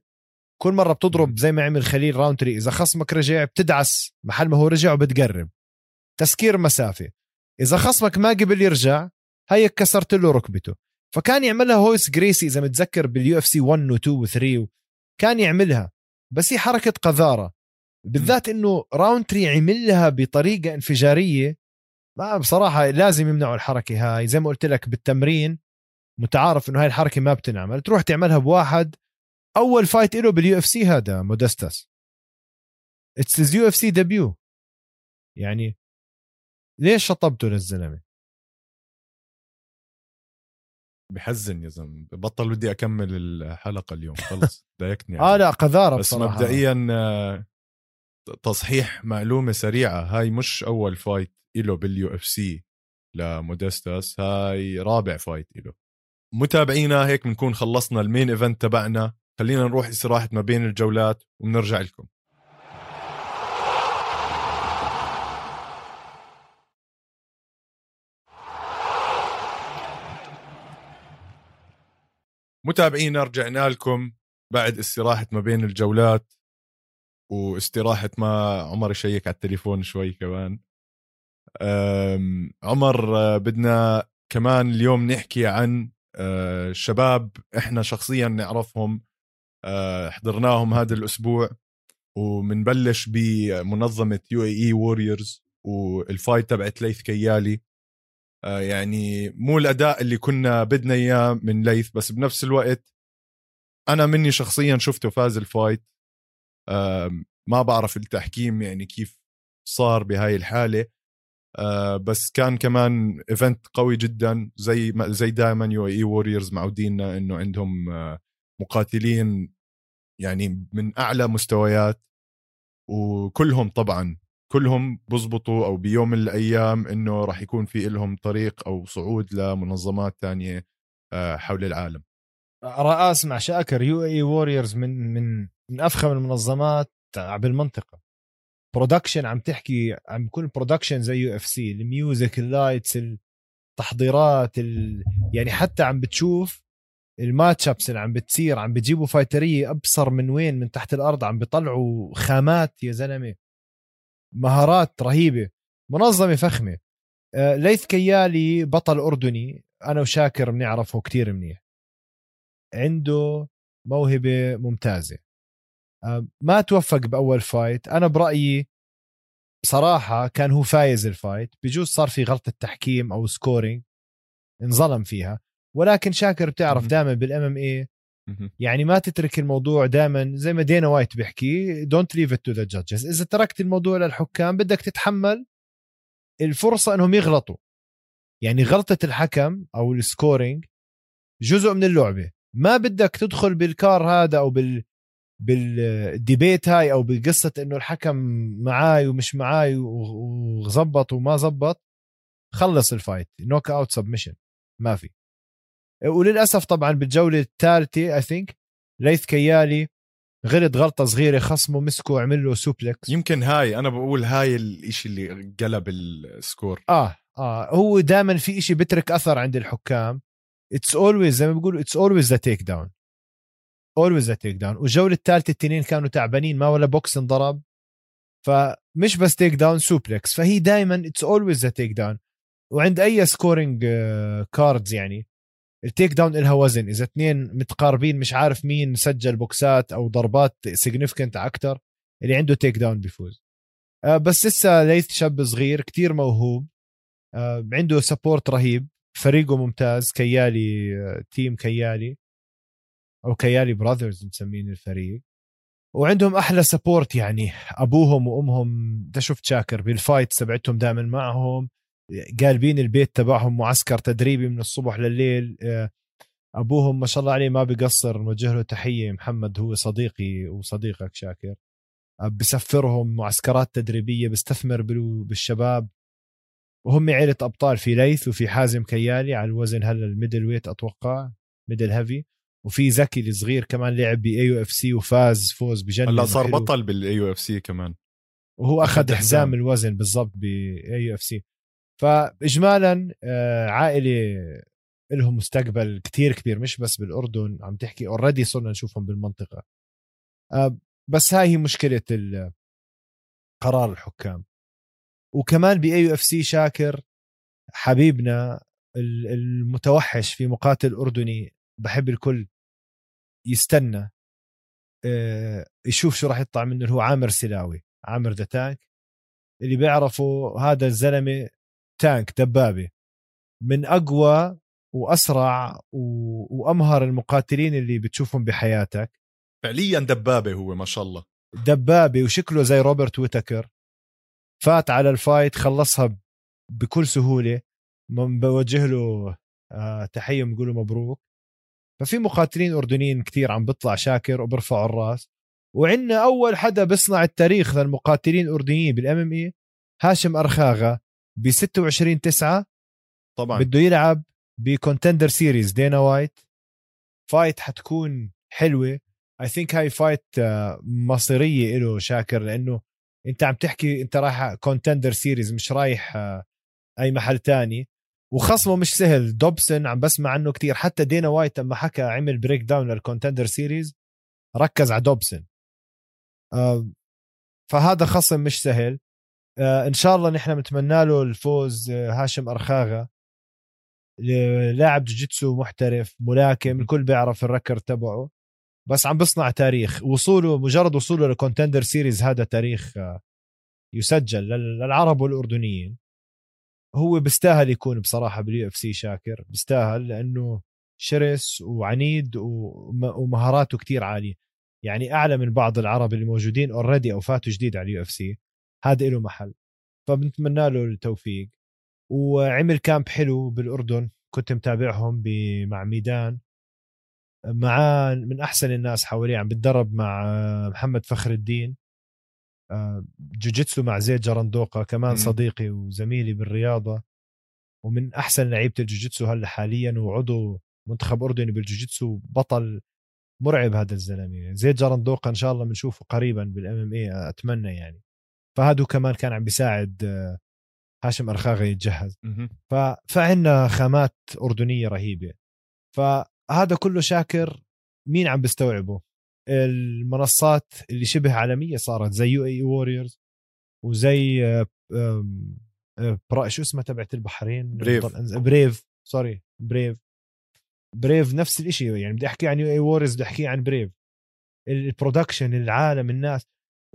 كل مرة بتضرب زي ما عمل خليل راونتري إذا خصمك رجع بتدعس محل ما هو رجع وبتقرب تسكير مسافة. إذا خصمك ما قبل يرجع هيك كسرت له ركبته. فكان يعملها هويس جريسي إذا متذكر بال UFC 1 و2 و3 كان يعملها. بس هي حركة قذارة. بالذات إنه راونتري عملها بطريقة انفجارية. ما بصراحة لازم يمنعوا الحركة هاي. زي ما قلت لك بالتمرين متعارف إنه هاي الحركة ما بتنعمل. تروح تعملها بواحد. أول fight له بال UFC هذا مودستس it's UFC debut يعني ليش شطبته للزلمة؟ بحزن يا زلمة. بطل بدي أكمل الحلقة اليوم. خلص. ضايقتني آه لا قذارة بس بصراحة. مبدئيا آه، تصحيح معلومة سريعة. هاي مش أول fight له بال UFC لمودستاس هاي رابع fight له متابعينا هيك بنكون خلصنا ال main event تبعنا. خلينا نروح استراحة ما بين الجولات وبنرجع لكم. متابعينا رجعنا لكم بعد استراحة ما بين الجولات واستراحة ما عمر يشيك على التليفون شوي كمان. عمر بدنا كمان اليوم نحكي عن آه، شباب إحنا شخصيا نعرفهم آه، حضرناهم هذا الأسبوع ومنبلش بمنظمة UAE Warriors وال fight تبعت ليث كيالي. يعني مو الأداء اللي كنا بدنا إياه من ليث بس بنفس الوقت أنا مني شخصيا شفته فاز ال fight. ما بعرف التحكيم يعني كيف صار بهاي الحالة. آه، بس كان كمان event قوي جدا زي زي دائما UAE Warriors معودينا إنه عندهم آه، مقاتلين يعني من أعلى مستويات. وكلهم طبعا كلهم بزبطوا أو بيوم من الأيام إنه راح يكون في لهم طريق أو صعود لمنظمات تانية آه، حول العالم. لأ اسمع شاكر UAE Warriors من من من أفخم المنظمات بالمنطقة. production عم تحكي عم بيكون production زي UFC ال music ال lights التحضيرات ال... يعني حتى عم بتشوف ال match ups اللي عم بتصير عم بتجيبوا fighter ية أبصر من وين من تحت الأرض عم بيطلعوا خامات يا زلمة. مهارات رهيبة منظمة فخمة. آه، ليث كيالي بطل أردني أنا وشاكر بنعرفه كتير منيح. عنده موهبة ممتازة. آه، ما توفق بأول fight أنا برأيي بصراحه كان هو فايز ال fight بجوز صار في غلطة تحكيم أو scoring انظلم فيها. ولكن شاكر بتعرف. دائما بال MMA. يعني ما تترك الموضوع دائما زي ما Dana White بيحكي don't leave it to the judges اذا تركت الموضوع للحكام بدك تتحمل الفرصه انهم يغلطوا يعني غلطه الحكم أو ال scoring جزء من اللعبه ما بدك تدخل بالكار هذا أو بال بال debate هاي أو بقصه انه الحكم معاي ومش معاي و- وزبط وما زبط خلص ال fight knockout submission ما في وللأسف طبعا بالجولة الثالثة I think ليث كيالي غلط غلطة صغيرة خصمه مسكه وعمل له suplex يمكن هاي أنا بقول هاي الإشي اللي قلب ال score. آه آه هو دائما في إشي بترك أثر عند الحكام. it's always زي ما بيقولوا it's always the takedown always the takedown والجولة الثالثة التنين كانوا تعبانين ما ولا بوكس انضرب. فمش بس takedown suplex فهي دائما it's always the takedown وعند أي scoring cards يعني. ال takedown لها وزن. إذا اثنين متقاربين مش عارف مين سجل بوكسات أو ضربات significant أكثر اللي عنده takedown بيفوز. آه، بس لسه ليث شاب صغير كتير موهوب. آه، عنده support رهيب. فريقه ممتاز. كيالي آه، team كيالي. أو كيالي Brothers مسمين الفريق. وعندهم أحلى support يعني أبوهم وأمهم. انت شفت شاكر بال fight تبعتهم دائما معهم. قالبين البيت تبعهم معسكر تدريبي من الصبح لليل. آه، أبوهم ما شاء الله عليه ما بقصر نوجه له تحية. محمد هو صديقي وصديقك شاكر. بسفرهم معسكرات تدريبية بيستثمر بالشباب. وهم عيلة أبطال في ليث وفي حازم كيالي. على الوزن هلا ال middleweight أتوقع middle heavy وفي زكي الصغير كمان لعب ب AUFC وفاز فوز بجنن هلا صار بطل بال AUFC كمان. وهو أخذ حزام الوزن بالضبط ب AUFC فاجمالا آه، عائلة لهم مستقبل كتير كبير مش بس بالأردن عم تحكي already صرنا نشوفهم بالمنطقة. آه، بس هاي هي مشكلة قرار الحكام. وكمان ب AUFC شاكر حبيبنا المتوحش في مقاتل أردني بحب الكل يستنى آه، يشوف شو راح يطلع منه اللي هو عامر سلاوي عامر the tank اللي بيعرفوا هذا الزلمة tank دبابة. من أقوى وأسرع وأمهر المقاتلين اللي بتشوفهم بحياتك. فعليا دبابة هو ما شاء الله. دبابة وشكله زي Robert Whittaker فات على ال fight خلصها بكل سهولة. بوجه له آه، تحية بقول مبروك. ففي مقاتلين أردنيين كثير عم بيطلع شاكر وبرفعوا الراس. وعندنا أول حدا بيصنع التاريخ للمقاتلين الأردنيين بال MMA هاشم أرخاغا. ب 26 9 طبعا. بده يلعب ب Contender Series Dana White. fight حتكون حلوة. I think هاي fight مصيرية له شاكر لأنه أنت عم تحكي أنت رايح Contender Series مش رايح آه، أي محل تاني. وخصمه مش سهل. دوبسون عم بسمع عنه كتير. حتى Dana White لما حكى عمل breakdown لل Contender Series ركز على دوبسون. فهذا خصم مش سهل. آه، إن شاء الله نحن بنتمنى له الفوز آه، هاشم أرخاغا. لاعب جوجيتسو محترف ملاكم الكل بيعرف ال record تبعه. بس عم بصنع تاريخ. وصوله مجرد وصوله لل Contender Series هذا تاريخ آه، يسجل للعرب والأردنيين. هو بيستاهل يكون بصراحة بال UFC شاكر. بيستاهل لأنه شرس وعنيد ومهاراته كتير عالية. يعني أعلى من بعض العرب اللي موجودين already أو فاتوا جديد على ال UFC هذا له محل. فبنتمنى له التوفيق. وعمل camp حلو بالأردن كنت متابعهم مع ميدان. معاه من أحسن الناس حواليه عم بتدرب مع محمد فخر الدين. آه، جوجيتسو مع زيد جرندوقا كمان صديقي وزميلي بالرياضة. ومن أحسن لعيبة الجوجيتسو هلأ حاليا وعضو منتخب أردني بالجوجيتسو بطل مرعب هذا الزلمة. زيد جرندوقا إن شاء الله بنشوفه قريبا بال MMA أتمنى يعني. فهذا كمان كان عم بيساعد آه، هاشم أرخاغة يتجهز. فعندنا خامات أردنية رهيبة. فهذا كله شاكر مين عم بيستوعبه؟ المنصات اللي شبه عالمية صارت زي UAE Warriors وزي برا شو اسمها تبعت البحرين؟ Brave. Brave sorry Brave. Brave نفس الشيء يعني بدي أحكي عن UAE Warriors بدي أحكي عن Brave. ال production العالم الناس.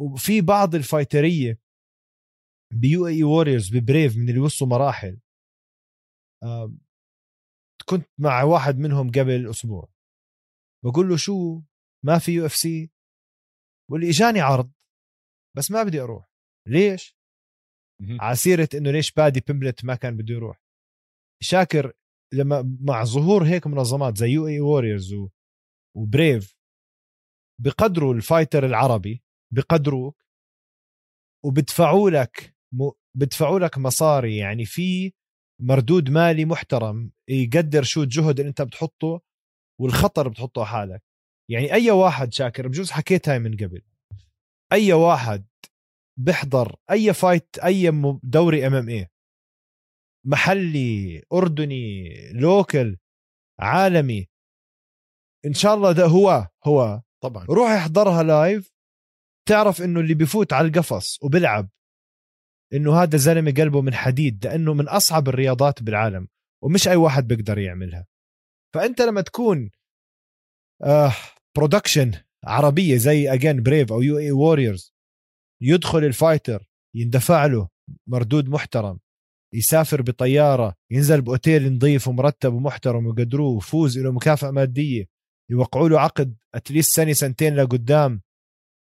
وفي بعض ال fighter ية ب UAE Warriors ب Brave من اللي وصلوا مراحل كنت مع واحد منهم قبل أسبوع بقول له شو؟ ما في UFC بقول لي إجاني عرض بس ما بدي أروح. ليش؟ على سيرة إنه ليش Paddy Pimblett ما كان بده يروح. شاكر لما مع ظهور هيك منظمات زي UAE Warriors و Brave بقدروا ال fighter العربي بقدروك وبدفعوا لك. بدفعوا لك مصاري يعني في مردود مالي محترم يقدر شو الجهد اللي انت بتحطه والخطر بتحطه حالك يعني أي واحد شاكر بجوز حكيت هاي من قبل أي واحد بيحضر أي fight أي دوري MMA محلي أردني local عالمي إن شاء الله ده هو هو طبعا روح احضرها live تعرف إنه اللي بفوت على القفص وبلعب إنه هذا زلمة قلبه من حديد لأنه من أصعب الرياضات بالعالم ومش أي واحد بيقدر يعملها. فأنت لما تكون آه production عربية زي again Brave أو UAE Warriors يدخل ال fighter يندفع له مردود محترم يسافر بطيارة ينزل بأوتيل نظيف ومرتب ومحترم ويقدروه ويفوز له مكافأة مادية يوقعوا له عقد at least سنة سنتين لقدام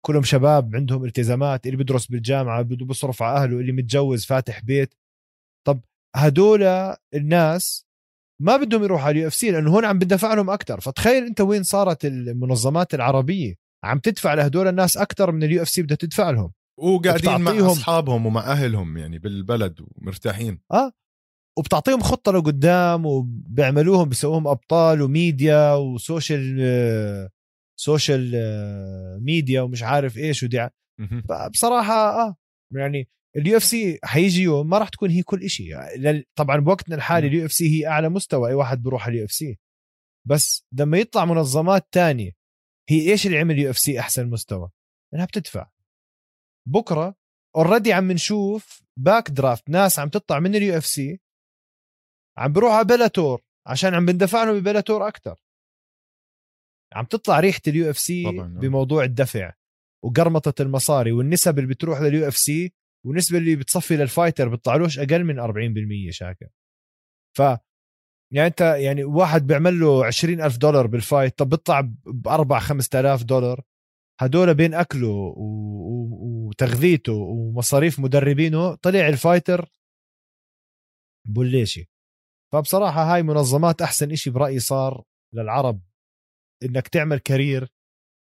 كلهم شباب عندهم التزامات اللي بيدرس بالجامعة بده بيصرف على أهله اللي متجوز فاتح بيت. طب هدول الناس ما بدهم يروحوا على ال UFC لأنه هون عم بدفع لهم أكثر فتخيل أنت وين صارت المنظمات العربية؟ عم تدفع لهدول الناس أكثر من ال UFC بدها تدفع لهم. وقاعدين مع أصحابهم ومع أهلهم يعني بالبلد ومرتاحين. آه. وبتعطيهم خطة لقدام وبيعملوهم بيسووهم أبطال و media و social social media ومش عارف إيش ودي فبصراحه آه يعني ال UFC حيجي يوم ما راح تكون هي كل شيء طبعا بوقتنا الحالي ال UFC هي أعلى مستوى أي واحد بيروح على ال UFC بس لما يطلع منظمات تانية هي إيش اللي عمل UFC أحسن مستوى؟ إنها بتدفع. بكرة already عم نشوف back draft ناس عم تطلع من ال UFC عم بروح على Bellator عشان عم بندفع لهم ب Bellator أكثر عم تطلع ريحة ال UFC بموضوع الدفع وقرمطة المصاري والنسب اللي بتروح لل UFC والنسبة اللي بتصفي لل fighter بيطلعلوش أقل من 40% شاكر. ف يعني أنت يعني واحد بيعمل له 20 ألف دولار بال fight طب بيطلع ب 4 5000 دولار. هدول بين أكله. وتغذيته ومصاريف مدربينه طلع ال fighter بولاشي. فبصراحة هاي منظمات أحسن إشي برأيي صار للعرب إنك تعمل career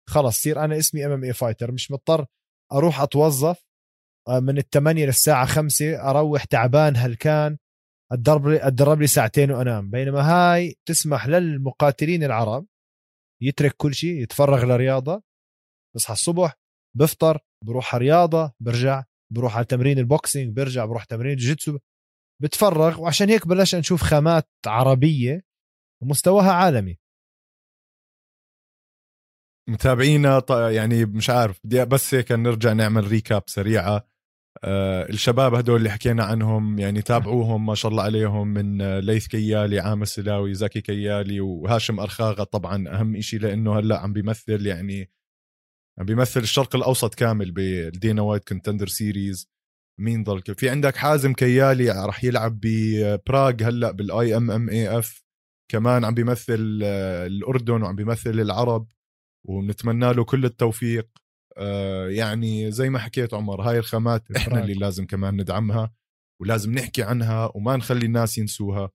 خلص صير أنا اسمي MMA fighter مش مضطر أروح أتوظف آه، من الثمانية للساعة خمسة أروح تعبان هلكان أتدرب لي أتدرب لي ساعتين وأنام. بينما هاي تسمح للمقاتلين العرب يترك كل شيء يتفرغ لرياضة. بصحى الصبح بفطر بروح رياضة برجع بروح على تمرين ال boxing برجع بروح تمرين ال jitsu بتفرغ. وعشان هيك بلشنا نشوف خامات عربية مستواها عالمي. متابعينا يعني مش عارف بدي بس هيك نرجع نعمل recap سريعة. آه الشباب هدول اللي حكينا عنهم يعني تابعوهم ما شاء الله عليهم من ليث كيالي عامر سلاوي زكي كيالي وهاشم أرخاغة طبعا أهم إشي لأنه هلأ عم بيمثل يعني عم بيمثل الشرق الأوسط كامل بال Dana White Contender Series مين ضل في عندك حازم كيالي راح يلعب ببراغ هلأ بال IMMAF كمان عم بيمثل آه، الأردن وعم بيمثل العرب. ونتمنى له كل التوفيق. آه، يعني زي ما حكيت عمر هاي الخامات إحنا اللي لازم كمان ندعمها ولازم نحكي عنها وما نخلي الناس ينسوها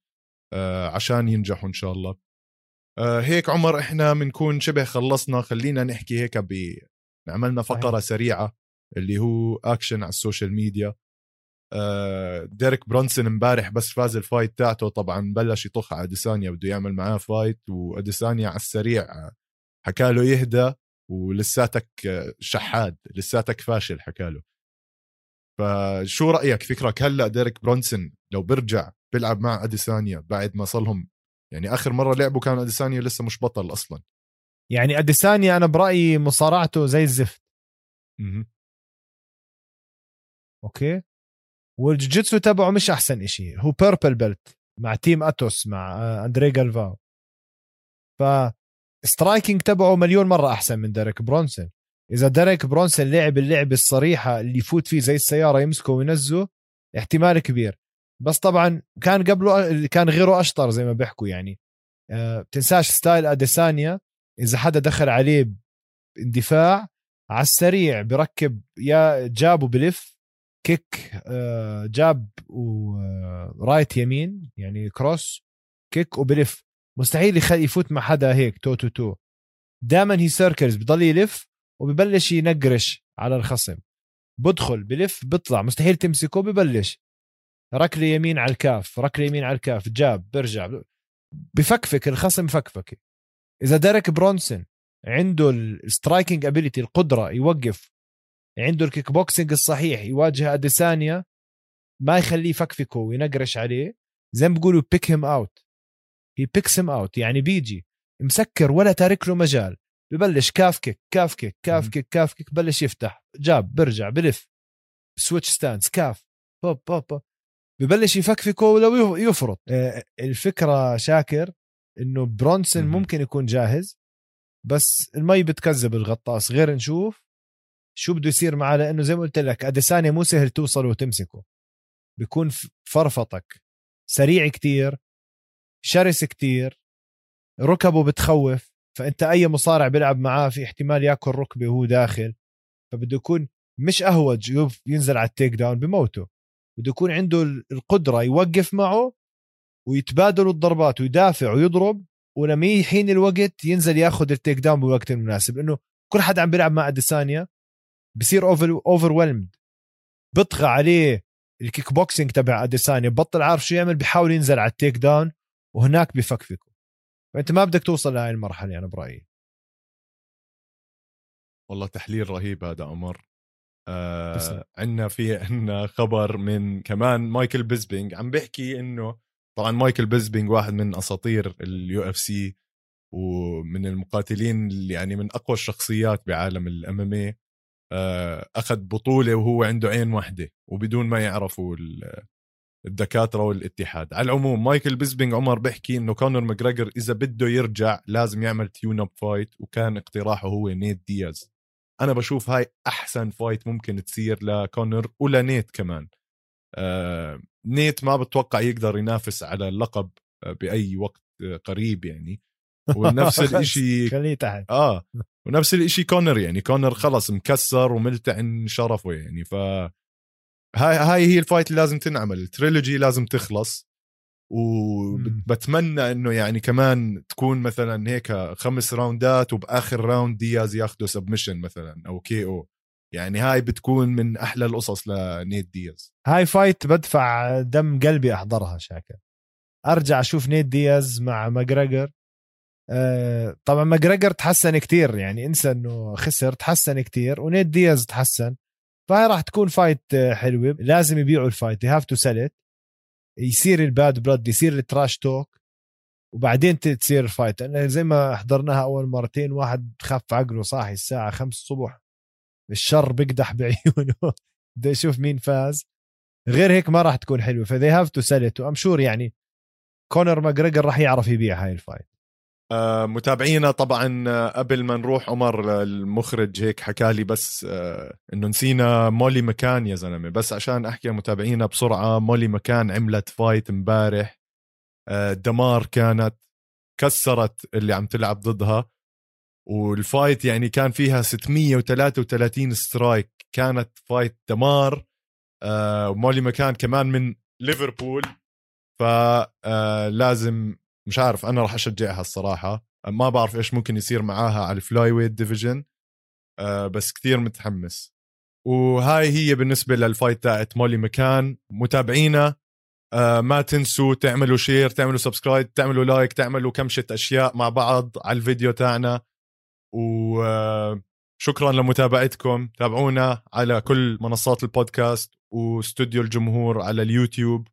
آه، عشان ينجحوا إن شاء الله. آه، هيك عمر إحنا بنكون شبه خلصنا خلينا نحكي هيك ب عملنا فقرة سريعة اللي هو اكشن على ال social media. Derek Brunson امبارح بس فاز ال fight تاعته طبعا بلش يطخ على Adesanya بده يعمل معاه fight و Adesanya على السريع حكى له يهدى ولساتك شحاد لساتك فاشل حكى له. فشو رأيك فكرك هلأ Derek Brunson لو برجع بيلعب مع Adesanya بعد ما صلهم يعني آخر مرة لعبوا كان Adesanya لسه مش بطل أصلا. يعني Adesanya أنا برأيي مصارعته زي الزفت. م- أوكي؟ وال jiu-jitsu تبعه مش أحسن إشي. هو purple belt مع team Atos مع اندري جالفاو ف striking تبعه مليون مرة أحسن من ديريك برونسون إذا ديريك برونسون لعب اللعبه الصريحة اللي يفوت فيه زي السيارة يمسكه وينزه احتمال كبير. بس طبعا كان قبله كان غيره أشطر زي ما بيحكوا يعني. أه تنساش style أديسانيا. إذا حدا دخل عليه اندفاع على السريع بركب يا jab وبلف kick أه jab و right يمين يعني cross kick وبلف. مستحيل يفوت مع حدا هيك تو تو تو. دائما هي circles بضل يلف وببلش ينقرش على الخصم. بدخل بلف بيطلع مستحيل تمسكه ببلش. ركلة يمين على ال calf ركلة يمين على ال calf jab برجع بفكفك الخصم فكفك إذا ديريك برونسون عنده ال striking ability القدرة يوقف عنده الكيك بوكسينج الصحيح يواجه اديسانيا ما يخليه يفكفكه وينقرش عليه زي ما بيقولوا pick him out he picks him out يعني بيجي مسكر ولا تارك له مجال. ببلش calf kick calf kick calf kick calf kick بلش يفتح. jab برجع بلف. switch stance calf. بوب بوب, بوب. ببلش يفكفكه ولو يفرط. آه، الفكرة شاكر إنه برونسون ممكن يكون جاهز بس المي بتكذب الغطاس. غير نشوف شو بده يصير معاه لأنه زي ما قلت لك أديسانيا مو سهل توصل وتمسكه. بيكون فرفطك. سريع كتير. شرس كتير ركبه بتخوف فأنت أي مصارع بيلعب معاه في احتمال يأكل ركبة وهو داخل فبده يكون مش أهوج ينزل على ال takedown بموته بده يكون عنده القدرة يوقف معه ويتبادلوا الضربات ويدافع ويضرب ولما يحين الوقت ينزل يأخذ ال takedown بالوقت المناسب لأنه كل حد عم بيلعب مع أديسانيا بصير over over بيطغى عليه الكيك بوكسينج تبع أديسانيا بطل عارف شو يعمل بيحاول ينزل على ال takedown وهناك بفكفكه فأنت ما بدك توصل لهي المرحلة أنا برأيي. والله تحليل رهيب هذا عمر. آه عندنا في عندنا خبر من كمان مايكل بيزبينج عم بيحكي إنه طبعا مايكل بيزبينج واحد من أساطير ال UFC ومن المقاتلين اللي يعني من أقوى الشخصيات بعالم ال MMA، أخذ بطولة وهو عنده عين واحدة وبدون ما يعرفوا الدكاترة والاتحاد. على العموم مايكل بيزبينج عمر بيحكي إنه كونر ماجريجر إذا بده يرجع لازم يعمل tune-up fight وكان اقتراحه هو نيت دياز. أنا بشوف هاي أحسن fight ممكن تصير لكونر ولنيت كمان. آه نيت ما بتوقع يقدر ينافس على اللقب بأي وقت قريب يعني. ونفس الشيء خليه تحت. آه ونفس الشيء كونر يعني. كونر خلص مكسر وملتعن شرفه يعني. ف هاي هاي هي ال fight اللي لازم تنعمل. ال trilogy لازم تخلص. وبتمنى إنه يعني كمان تكون مثلا هيك خمس راوندات وبآخر round دياز ياخده submission مثلا أو KO. يعني هاي بتكون من أحلى القصص لنيت دياز. هاي fight بدفع دم قلبي أحضرها شاكر. أرجع أشوف نيت دياز مع ماجريجر. آه طبعا ماجريجر تحسن كتير. يعني إنسى إنه خسر تحسن كتير ونيت دياز تحسن. فهي راح تكون fight حلوة. لازم يبيعوا ال fight have to sell يصير ال bad blood يصير ال trash talk وبعدين تصير ال fight لأن زي ما حضرناها أول مرتين واحد خف عقله صاحي الساعة 5 الصبح الشر بيقدح بعيونه. بده يشوف مين فاز. غير هيك ما راح تكون حلوة. ف they have to sell و I'm sure يعني كونر ماجريجر راح يعرف يبيع هاي ال fight آه، متابعينا طبعا آه، قبل ما نروح عمر المخرج هيك حكى لي بس آه، إنه نسينا مولي مكان يا زلمة. بس عشان أحكي متابعينا بسرعة مولي مكان عملت fight امبارح. دمار كانت كسرت اللي عم تلعب ضدها. وال fight يعني كان فيها 633 strike. كانت fight دمار. ومولي مكان كمان من ليفربول. فلازم مش عارف أنا راح أشجعها الصراحة. ما بعرف إيش ممكن يصير معاها على ال flyweight division آه بس كثير متحمس. وهاي هي بالنسبة للفايت تاعت مولي مكان. متابعينا آه ما تنسوا تعملوا share تعملوا subscribe تعملوا like تعملوا كمشة أشياء مع بعض على الفيديو تاعنا. وشكرا لمتابعتكم. تابعونا على كل منصات البودكاست واستوديو الجمهور على اليوتيوب.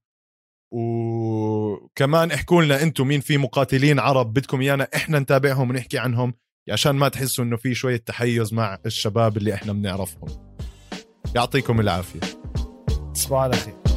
وكمان احكوا لنا أنتم مين في مقاتلين عرب بدكم إيانا. إحنا نتابعهم ونحكي عنهم عشان ما تحسوا إنه في شوية تحيز مع الشباب اللي إحنا بنعرفهم. يعطيكم العافية. تصبحوا على خير.